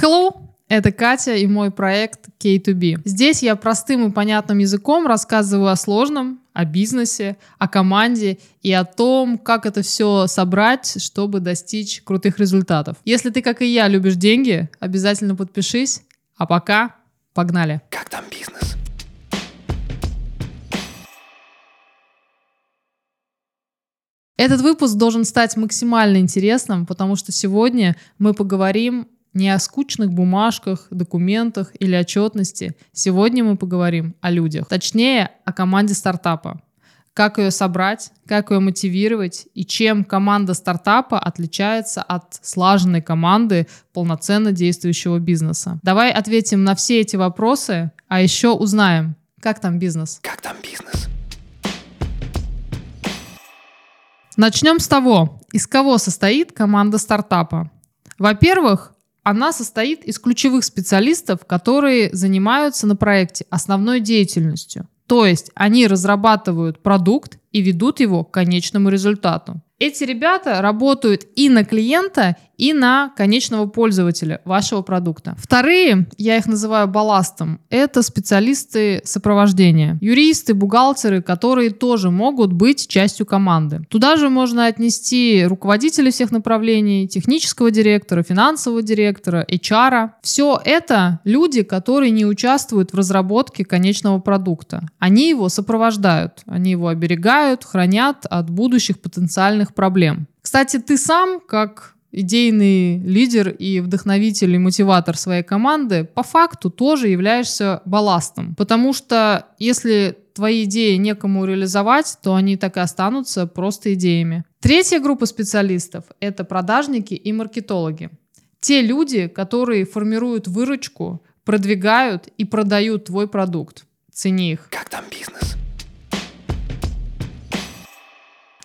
Hello! Это Катя и мой проект K2B. Здесь я простым и понятным языком рассказываю о сложном, о бизнесе, о команде и о том, как это все собрать, чтобы достичь крутых результатов. Если ты, как и я, любишь деньги, обязательно подпишись. А пока погнали. Как там бизнес? Этот выпуск должен стать максимально интересным, потому что сегодня мы поговорим не о скучных бумажках, документах или отчетности. Сегодня мы поговорим о людях. Точнее, о команде стартапа. Как ее собрать, как ее мотивировать и чем команда стартапа отличается от слаженной команды полноценно действующего бизнеса. Давай ответим на все эти вопросы, а еще узнаем, как там бизнес. Как там бизнес? Начнем с того, из кого состоит команда стартапа. Во-первых, она состоит из ключевых специалистов, которые занимаются на проекте основной деятельностью. То есть они разрабатывают продукт и ведут его к конечному результату. Эти ребята работают и на клиента, и на конечного пользователя вашего продукта. Вторые, я их называю балластом, это специалисты сопровождения. Юристы, бухгалтеры, которые тоже могут быть частью команды. Туда же можно отнести руководителей всех направлений, технического директора, финансового директора, HR. Все это люди, которые не участвуют в разработке конечного продукта. Они его сопровождают, они его оберегают, хранят от будущих потенциальных проблем. Кстати, ты сам, как идейный лидер и вдохновитель и мотиватор своей команды, по факту тоже являешься балластом. Потому что если твои идеи некому реализовать, то они так и останутся просто идеями. Третья группа специалистов — это продажники и маркетологи. Те люди, которые формируют выручку, продвигают и продают твой продукт. Цени их. Как там бизнес?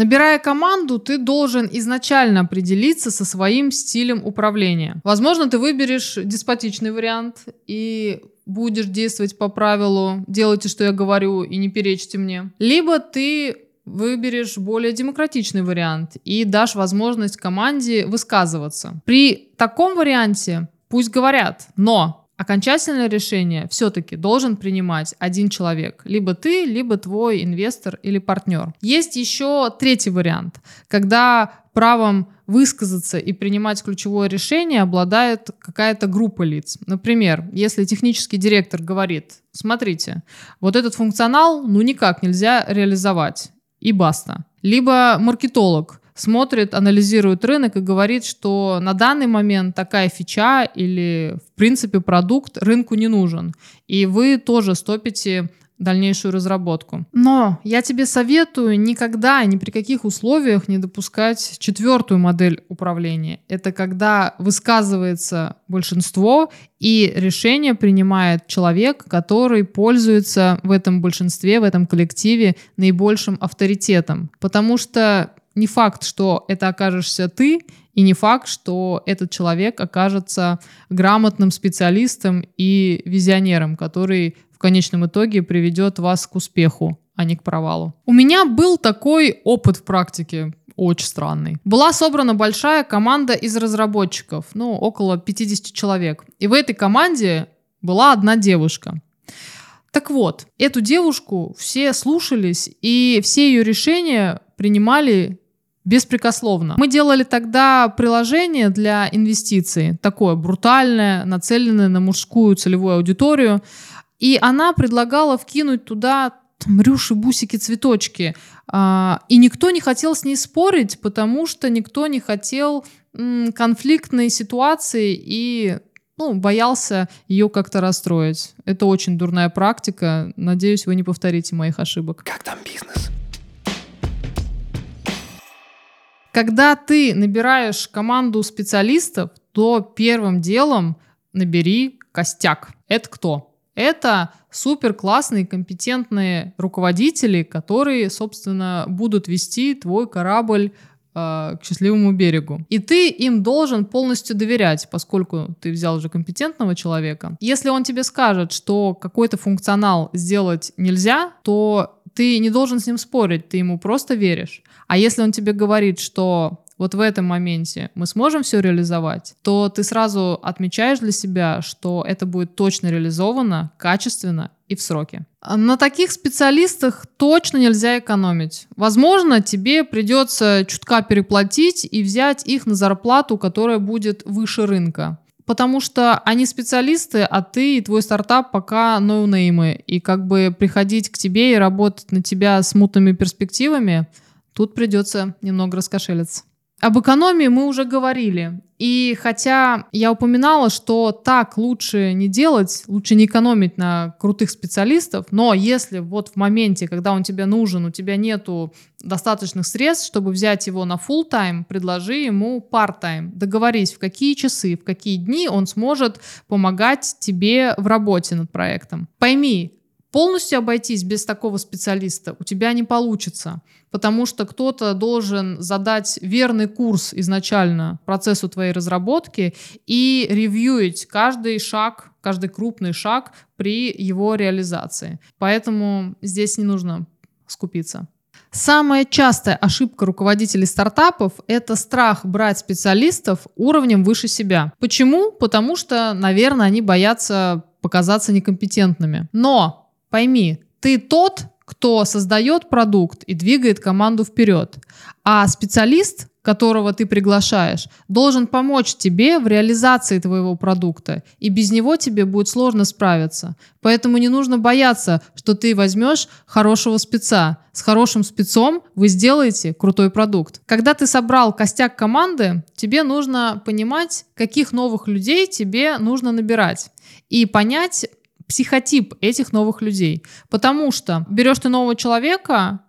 Набирая команду, ты должен изначально определиться со своим стилем управления. Возможно, ты выберешь деспотичный вариант и будешь действовать по правилу «делайте, что я говорю, и не перечьте мне». Либо ты выберешь более демократичный вариант и дашь возможность команде высказываться. При таком варианте пусть говорят, но окончательное решение все-таки должен принимать один человек. Либо ты, либо твой инвестор или партнер. Есть еще третий вариант, когда правом высказаться и принимать ключевое решение обладает какая-то группа лиц. Например, если технический директор говорит, смотрите, вот этот функционал ну никак нельзя реализовать, и баста. Либо маркетолог смотрит, анализирует рынок и говорит, что на данный момент такая фича или, в принципе, продукт рынку не нужен. И вы тоже стопите дальнейшую разработку. Но я тебе советую никогда, ни при каких условиях не допускать четвертую модель управления. Это когда высказывается большинство и решение принимает человек, который пользуется в этом большинстве, в этом коллективе наибольшим авторитетом. Потому что не факт, что это окажешься ты, и не факт, что этот человек окажется грамотным специалистом и визионером, который в конечном итоге приведет вас к успеху, а не к провалу. У меня был такой опыт в практике, очень странный. Была собрана большая команда из разработчиков, ну, около 50 человек. И в этой команде была одна девушка. Так вот, эту девушку все слушались, и все ее решения принимали беспрекословно. Мы делали тогда приложение для инвестиций, такое брутальное, нацеленное на мужскую целевую аудиторию, и она предлагала вкинуть туда там, рюши, бусики, цветочки. А, и никто не хотел с ней спорить, потому что никто не хотел конфликтной ситуации и ну, боялся ее как-то расстроить. Это очень дурная практика. Надеюсь, вы не повторите моих ошибок. Как там бизнес? Когда ты набираешь команду специалистов, то первым делом набери костяк. Это кто? Это супер классные, компетентные руководители, которые, собственно, будут вести твой корабль э, к счастливому берегу. И ты им должен полностью доверять, поскольку ты взял уже компетентного человека. Если он тебе скажет, что какой-то функционал сделать нельзя, то ты не должен с ним спорить, ты ему просто веришь. А если он тебе говорит, что вот в этом моменте мы сможем все реализовать, то ты сразу отмечаешь для себя, что это будет точно реализовано, качественно и в сроки. На таких специалистах точно нельзя экономить. Возможно, тебе придется чутка переплатить и взять их на зарплату, которая будет выше рынка. Потому что они специалисты, а ты и твой стартап пока ноунеймы. И как бы приходить к тебе и работать на тебя с мутными перспективами, тут придется немного раскошелиться. Об экономии мы уже говорили. И хотя я упоминала, что так лучше не делать, лучше не экономить на крутых специалистов, но если вот в моменте, когда он тебе нужен, у тебя нету достаточных средств, чтобы взять его на full тайм предложи ему part-time. Договорись, в какие часы, в какие дни он сможет помогать тебе в работе над проектом. Пойми, Полностью обойтись без такого специалиста у тебя не получится, потому что кто-то должен задать верный курс изначально процессу твоей разработки и ревьюить каждый шаг, каждый крупный шаг при его реализации. Поэтому здесь не нужно скупиться. Самая частая ошибка руководителей стартапов – это страх брать специалистов уровнем выше себя. Почему? Потому что, наверное, они боятся показаться некомпетентными. Но Пойми, ты тот, кто создает продукт и двигает команду вперед. А специалист, которого ты приглашаешь, должен помочь тебе в реализации твоего продукта. И без него тебе будет сложно справиться. Поэтому не нужно бояться, что ты возьмешь хорошего спеца. С хорошим спецом вы сделаете крутой продукт. Когда ты собрал костяк команды, тебе нужно понимать, каких новых людей тебе нужно набирать. И понять, психотип этих новых людей. Потому что берешь ты нового человека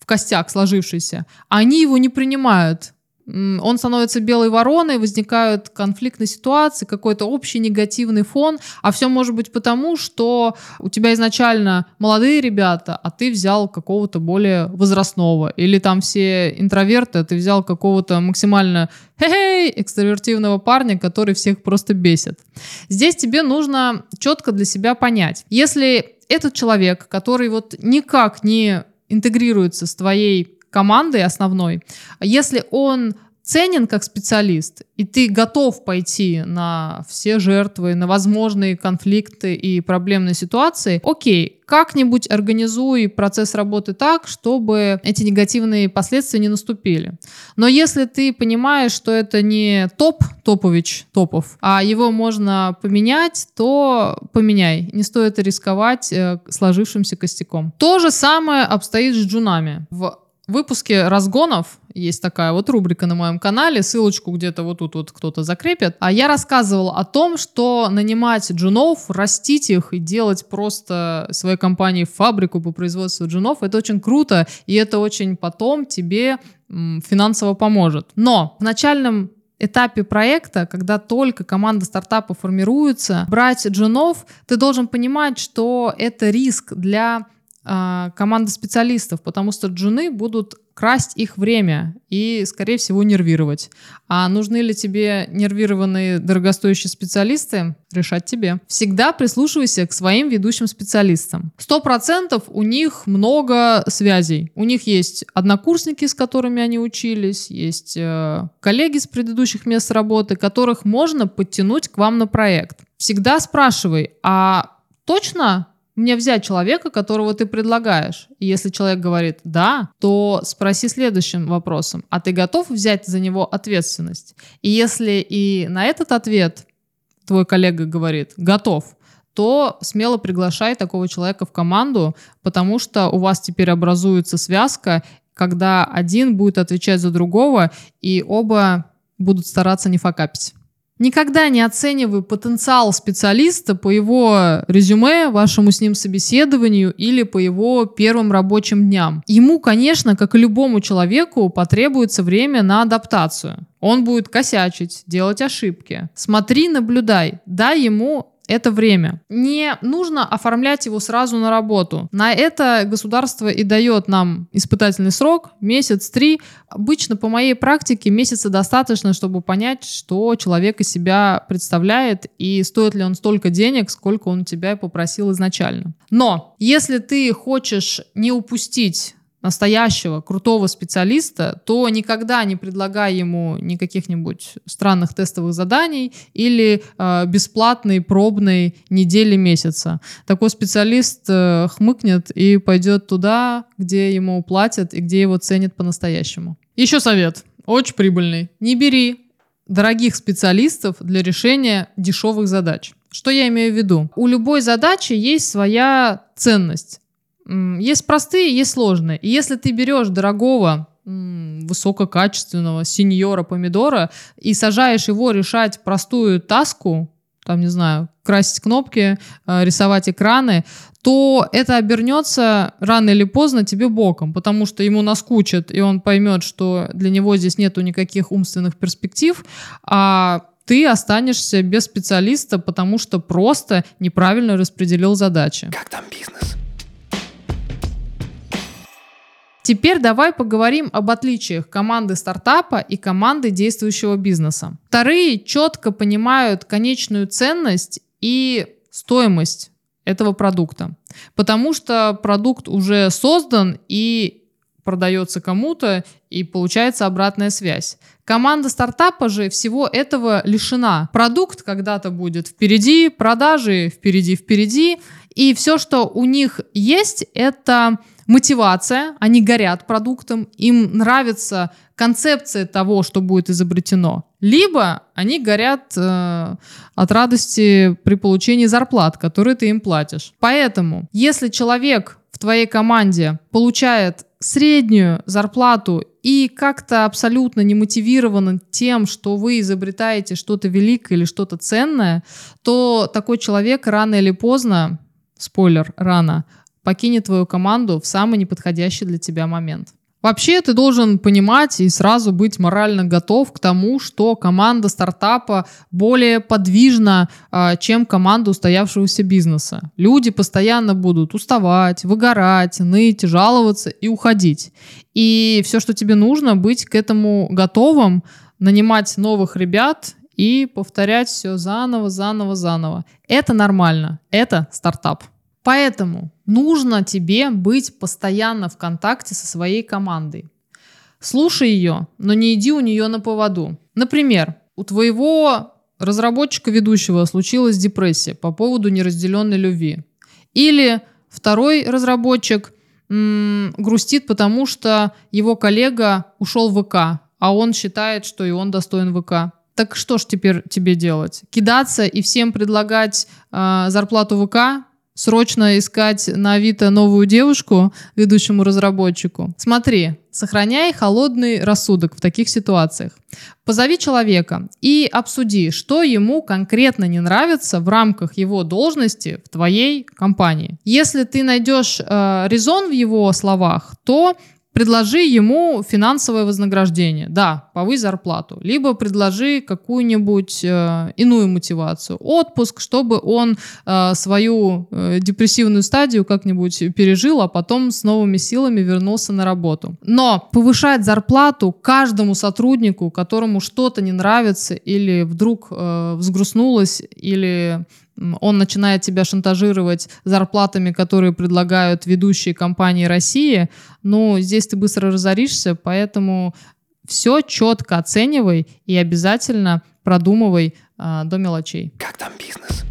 в костяк сложившийся, а они его не принимают он становится белой вороной, возникают конфликтные ситуации, какой-то общий негативный фон, а все может быть потому, что у тебя изначально молодые ребята, а ты взял какого-то более возрастного, или там все интроверты, а ты взял какого-то максимально хей экстравертивного парня, который всех просто бесит. Здесь тебе нужно четко для себя понять, если этот человек, который вот никак не интегрируется с твоей командой основной, если он ценен как специалист, и ты готов пойти на все жертвы, на возможные конфликты и проблемные ситуации, окей, как-нибудь организуй процесс работы так, чтобы эти негативные последствия не наступили. Но если ты понимаешь, что это не топ, топович, топов, а его можно поменять, то поменяй. Не стоит рисковать э, сложившимся костяком. То же самое обстоит с джунами. В выпуске разгонов есть такая вот рубрика на моем канале, ссылочку где-то вот тут вот кто-то закрепит. А я рассказывал о том, что нанимать джунов, растить их и делать просто своей компании фабрику по производству джунов, это очень круто, и это очень потом тебе финансово поможет. Но в начальном этапе проекта, когда только команда стартапа формируется, брать джунов, ты должен понимать, что это риск для команда специалистов, потому что джуны будут красть их время и, скорее всего, нервировать. А нужны ли тебе нервированные дорогостоящие специалисты? Решать тебе. Всегда прислушивайся к своим ведущим специалистам. Сто процентов у них много связей. У них есть однокурсники, с которыми они учились, есть э, коллеги с предыдущих мест работы, которых можно подтянуть к вам на проект. Всегда спрашивай, а точно мне взять человека, которого ты предлагаешь? И если человек говорит «да», то спроси следующим вопросом, а ты готов взять за него ответственность? И если и на этот ответ твой коллега говорит «готов», то смело приглашай такого человека в команду, потому что у вас теперь образуется связка, когда один будет отвечать за другого, и оба будут стараться не факапить. Никогда не оцениваю потенциал специалиста по его резюме, вашему с ним собеседованию или по его первым рабочим дням. Ему, конечно, как и любому человеку, потребуется время на адаптацию. Он будет косячить, делать ошибки. Смотри, наблюдай, дай ему это время. Не нужно оформлять его сразу на работу. На это государство и дает нам испытательный срок, месяц, три. Обычно по моей практике месяца достаточно, чтобы понять, что человек из себя представляет и стоит ли он столько денег, сколько он тебя попросил изначально. Но если ты хочешь не упустить настоящего крутого специалиста, то никогда не предлагай ему никаких-нибудь странных тестовых заданий или э, бесплатной пробной недели месяца. Такой специалист э, хмыкнет и пойдет туда, где ему платят и где его ценят по-настоящему. Еще совет, очень прибыльный. Не бери дорогих специалистов для решения дешевых задач. Что я имею в виду? У любой задачи есть своя ценность. Есть простые, есть сложные. И если ты берешь дорогого, высококачественного сеньора помидора и сажаешь его решать простую таску, там, не знаю, красить кнопки, э, рисовать экраны, то это обернется рано или поздно тебе боком, потому что ему наскучит, и он поймет, что для него здесь нету никаких умственных перспектив, а ты останешься без специалиста, потому что просто неправильно распределил задачи. Как там бизнес? Теперь давай поговорим об отличиях команды стартапа и команды действующего бизнеса. Вторые четко понимают конечную ценность и стоимость этого продукта, потому что продукт уже создан и продается кому-то, и получается обратная связь. Команда стартапа же всего этого лишена. Продукт когда-то будет впереди, продажи впереди, впереди, и все, что у них есть, это мотивация, они горят продуктом, им нравится концепция того, что будет изобретено. Либо они горят э, от радости при получении зарплат, которые ты им платишь. Поэтому, если человек в твоей команде получает среднюю зарплату и как-то абсолютно не мотивирован тем, что вы изобретаете что-то великое или что-то ценное, то такой человек рано или поздно, спойлер, рано, покинет твою команду в самый неподходящий для тебя момент. Вообще ты должен понимать и сразу быть морально готов к тому, что команда стартапа более подвижна, а, чем команда устоявшегося бизнеса. Люди постоянно будут уставать, выгорать, ныть, жаловаться и уходить. И все, что тебе нужно, быть к этому готовым, нанимать новых ребят и повторять все заново, заново, заново. Это нормально. Это стартап. Поэтому нужно тебе быть постоянно в контакте со своей командой. Слушай ее, но не иди у нее на поводу. Например, у твоего разработчика ведущего случилась депрессия по поводу неразделенной любви. Или второй разработчик м- грустит, потому что его коллега ушел в ВК, а он считает, что и он достоин ВК. Так что ж теперь тебе делать? Кидаться и всем предлагать э, зарплату ВК? Срочно искать на Авито новую девушку ведущему разработчику. Смотри, сохраняй холодный рассудок в таких ситуациях. Позови человека и обсуди, что ему конкретно не нравится в рамках его должности в твоей компании. Если ты найдешь э, резон в его словах, то Предложи ему финансовое вознаграждение, да, повысь зарплату, либо предложи какую-нибудь э, иную мотивацию, отпуск, чтобы он э, свою э, депрессивную стадию как-нибудь пережил, а потом с новыми силами вернулся на работу. Но повышать зарплату каждому сотруднику, которому что-то не нравится или вдруг э, взгрустнулось или он начинает тебя шантажировать зарплатами, которые предлагают ведущие компании России, ну, здесь ты быстро разоришься, поэтому все четко оценивай и обязательно продумывай а, до мелочей. Как там бизнес?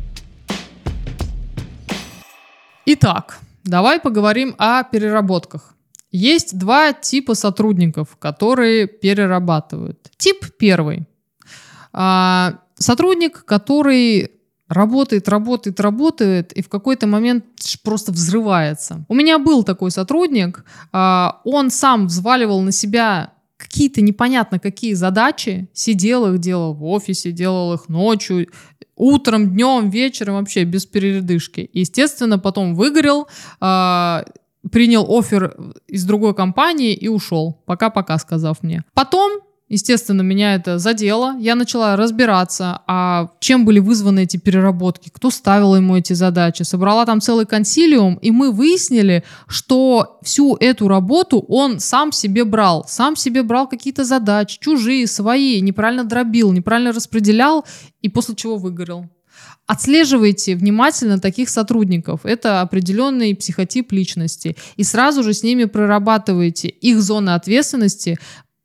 Итак, давай поговорим о переработках. Есть два типа сотрудников, которые перерабатывают. Тип первый. А, сотрудник, который работает, работает, работает, и в какой-то момент просто взрывается. У меня был такой сотрудник, а, он сам взваливал на себя какие-то непонятно какие задачи, сидел их, делал в офисе, делал их ночью, утром, днем, вечером, вообще без передышки. Естественно, потом выгорел, а, принял офер из другой компании и ушел, пока-пока сказав мне. Потом Естественно, меня это задело. Я начала разбираться, а чем были вызваны эти переработки, кто ставил ему эти задачи. Собрала там целый консилиум, и мы выяснили, что всю эту работу он сам себе брал. Сам себе брал какие-то задачи, чужие, свои, неправильно дробил, неправильно распределял, и после чего выгорел. Отслеживайте внимательно таких сотрудников. Это определенный психотип личности. И сразу же с ними прорабатывайте их зоны ответственности,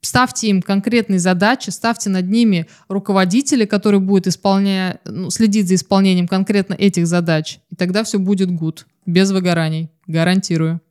ставьте им конкретные задачи, ставьте над ними руководителя, который будет исполнять, ну, следить за исполнением конкретно этих задач. И тогда все будет good, без выгораний, гарантирую.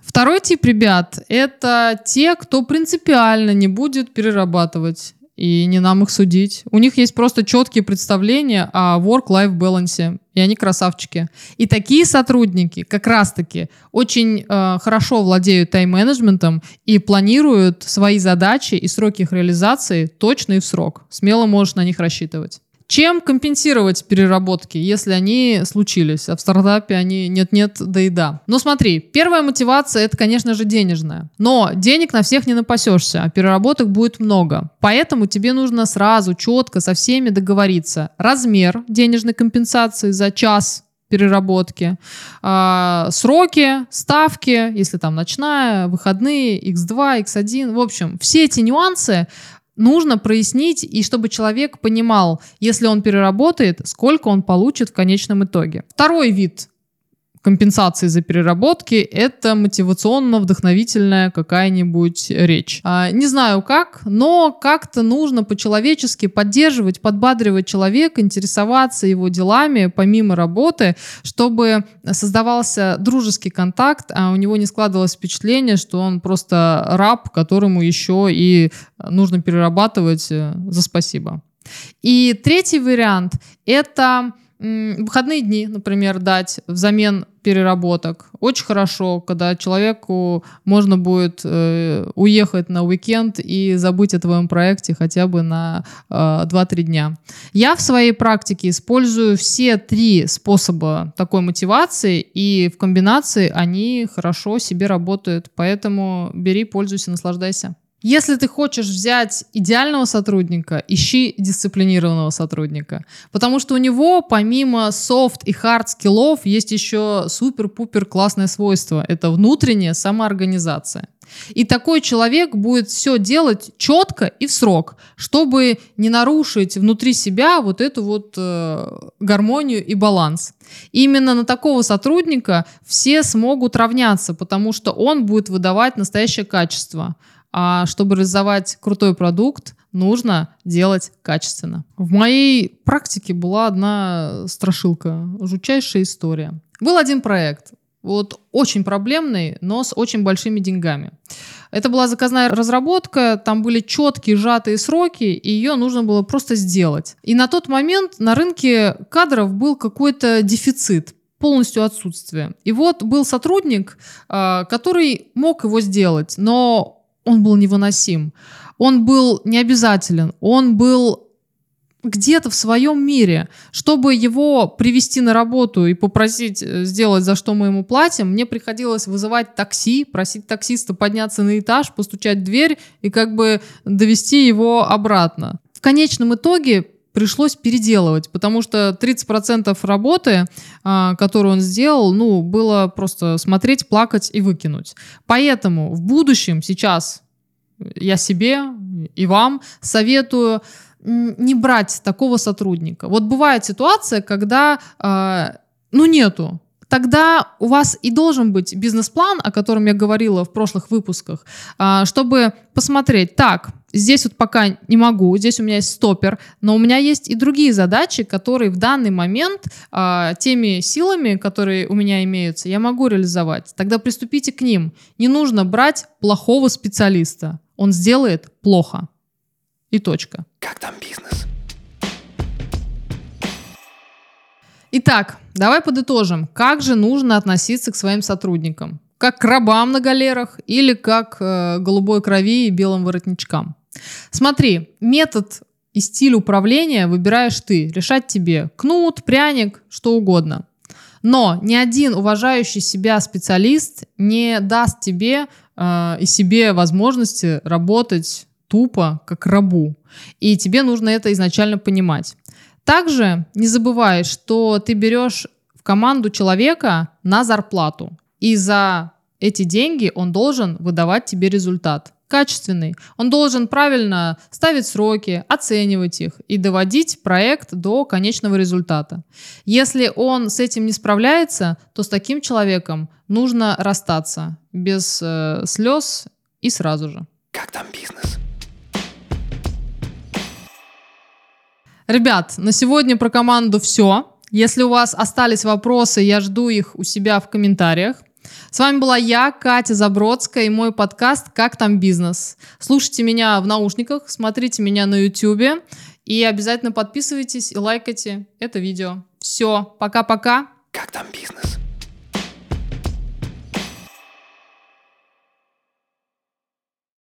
Второй тип ребят — это те, кто принципиально не будет перерабатывать. И не нам их судить. У них есть просто четкие представления о work-life балансе. И они красавчики. И такие сотрудники как раз-таки очень э, хорошо владеют тайм-менеджментом и планируют свои задачи и сроки их реализации точно и в срок. Смело можешь на них рассчитывать. Чем компенсировать переработки, если они случились, а в стартапе они нет-нет, да и да. Но смотри, первая мотивация это, конечно же, денежная. Но денег на всех не напасешься, а переработок будет много. Поэтому тебе нужно сразу четко со всеми договориться. Размер денежной компенсации за час переработки, э, сроки, ставки, если там ночная, выходные, x2, x1, в общем, все эти нюансы нужно прояснить, и чтобы человек понимал, если он переработает, сколько он получит в конечном итоге. Второй вид компенсации за переработки, это мотивационно-вдохновительная какая-нибудь речь. А, не знаю как, но как-то нужно по-человечески поддерживать, подбадривать человека, интересоваться его делами помимо работы, чтобы создавался дружеский контакт, а у него не складывалось впечатление, что он просто раб, которому еще и нужно перерабатывать э, за спасибо. И третий вариант — это выходные дни, например, дать взамен переработок. Очень хорошо, когда человеку можно будет э, уехать на уикенд и забыть о твоем проекте хотя бы на э, 2-3 дня. Я в своей практике использую все три способа такой мотивации, и в комбинации они хорошо себе работают. Поэтому бери, пользуйся, наслаждайся. Если ты хочешь взять идеального сотрудника, ищи дисциплинированного сотрудника. Потому что у него помимо софт и хард скиллов есть еще супер-пупер классное свойство. Это внутренняя самоорганизация. И такой человек будет все делать четко и в срок, чтобы не нарушить внутри себя вот эту вот э, гармонию и баланс. И именно на такого сотрудника все смогут равняться, потому что он будет выдавать настоящее качество. А чтобы реализовать крутой продукт, нужно делать качественно. В моей практике была одна страшилка, жутчайшая история. Был один проект, вот очень проблемный, но с очень большими деньгами. Это была заказная разработка, там были четкие сжатые сроки, и ее нужно было просто сделать. И на тот момент на рынке кадров был какой-то дефицит полностью отсутствие. И вот был сотрудник, а, который мог его сделать, но он был невыносим. Он был необязателен, он был где-то в своем мире. Чтобы его привести на работу и попросить э, сделать, за что мы ему платим, мне приходилось вызывать такси, просить таксиста подняться на этаж, постучать в дверь и как бы довести его обратно. В конечном итоге пришлось переделывать, потому что 30% работы, а, которую он сделал, ну, было просто смотреть, плакать и выкинуть. Поэтому в будущем сейчас я себе и вам советую не брать такого сотрудника. Вот бывает ситуация, когда э, ну нету. Тогда у вас и должен быть бизнес-план, о котором я говорила в прошлых выпусках, э, чтобы посмотреть, так, здесь вот пока не могу, здесь у меня есть стопер, но у меня есть и другие задачи, которые в данный момент э, теми силами, которые у меня имеются, я могу реализовать. Тогда приступите к ним. Не нужно брать плохого специалиста он сделает плохо. И точка. Как там бизнес? Итак, давай подытожим. Как же нужно относиться к своим сотрудникам? Как к рабам на галерах или как э, голубой крови и белым воротничкам? Смотри, метод и стиль управления выбираешь ты. Решать тебе кнут, пряник, что угодно. Но ни один уважающий себя специалист не даст тебе э, и себе возможности работать тупо, как рабу. И тебе нужно это изначально понимать. Также не забывай, что ты берешь в команду человека на зарплату. И за эти деньги он должен выдавать тебе результат. качественный. Он должен правильно ставить сроки, оценивать их и доводить проект до конечного результата. Если он с этим не справляется, то с таким человеком нужно расстаться без э, слез и сразу же. Как там бизнес? Ребят, на сегодня про команду все. Если у вас остались вопросы, я жду их у себя в комментариях. С вами была я, Катя Забродская, и мой подкаст «Как там бизнес?». Слушайте меня в наушниках, смотрите меня на YouTube и обязательно подписывайтесь и лайкайте это видео. Все, пока-пока. Как там бизнес?